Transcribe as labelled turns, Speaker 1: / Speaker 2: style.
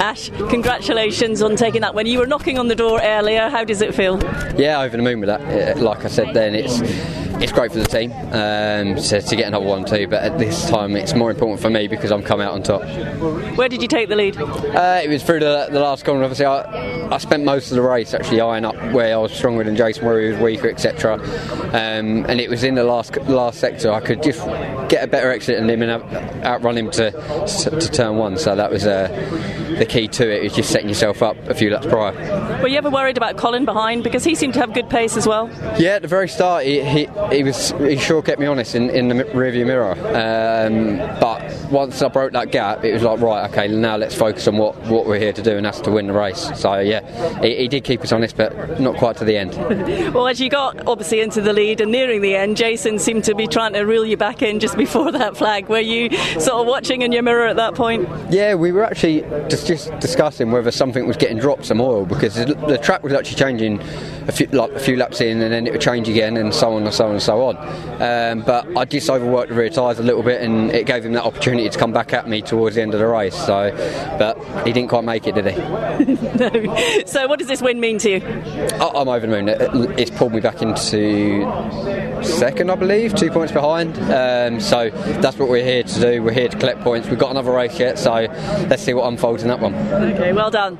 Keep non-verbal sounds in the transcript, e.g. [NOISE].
Speaker 1: Ash, congratulations on taking that win. You were knocking on the door earlier. How does it feel?
Speaker 2: Yeah, over the moon with that. Like I said, then it's it's great for the team um, to, to, get another one too. But at this time, it's more important for me because I'm coming out on top.
Speaker 1: Where did you take the lead?
Speaker 2: Uh, it was through the, the last corner. Obviously, I, I, spent most of the race actually eyeing up where I was stronger than Jason, where he was weaker, etc. Um, and it was in the last last sector I could just get a better exit than him and outrun him to, to, to turn one. So that was uh, the key to it. Is just setting yourself up a few laps prior.
Speaker 1: Were you ever worried about Colin behind because he seemed to have good pace as well?
Speaker 2: Yeah, at the very start, he, he he was he sure kept me honest in, in the rearview mirror. Um, but once I broke that gap, it was like right, okay, now let's focus on what, what we're here to do, and that's to win the race. So yeah, he, he did keep us honest, but not quite to the end. [LAUGHS]
Speaker 1: well, as you got obviously into the lead and nearing the end, Jason seemed to be trying to reel you back in just [LAUGHS] before that flag. Were you sort of watching in your mirror at that point?
Speaker 2: Yeah, we were actually just, just discussing whether something was getting dropped some oil because the track was actually changing a few, like a few laps in, and then it would change again, and so on and so on and so on. Um, but I just overworked the rear tyres a little bit, and it gave him that opportunity to come back at me towards the end of the race. So, but he didn't quite make it, did he? [LAUGHS]
Speaker 1: no. So, what does this win mean to you?
Speaker 2: I'm over the moon. It's pulled me back into second, I believe, two points behind. Um, so that's what we're here to do. We're here to collect points. We've got another race yet, so let's see what unfolds in that one.
Speaker 1: Okay, well done.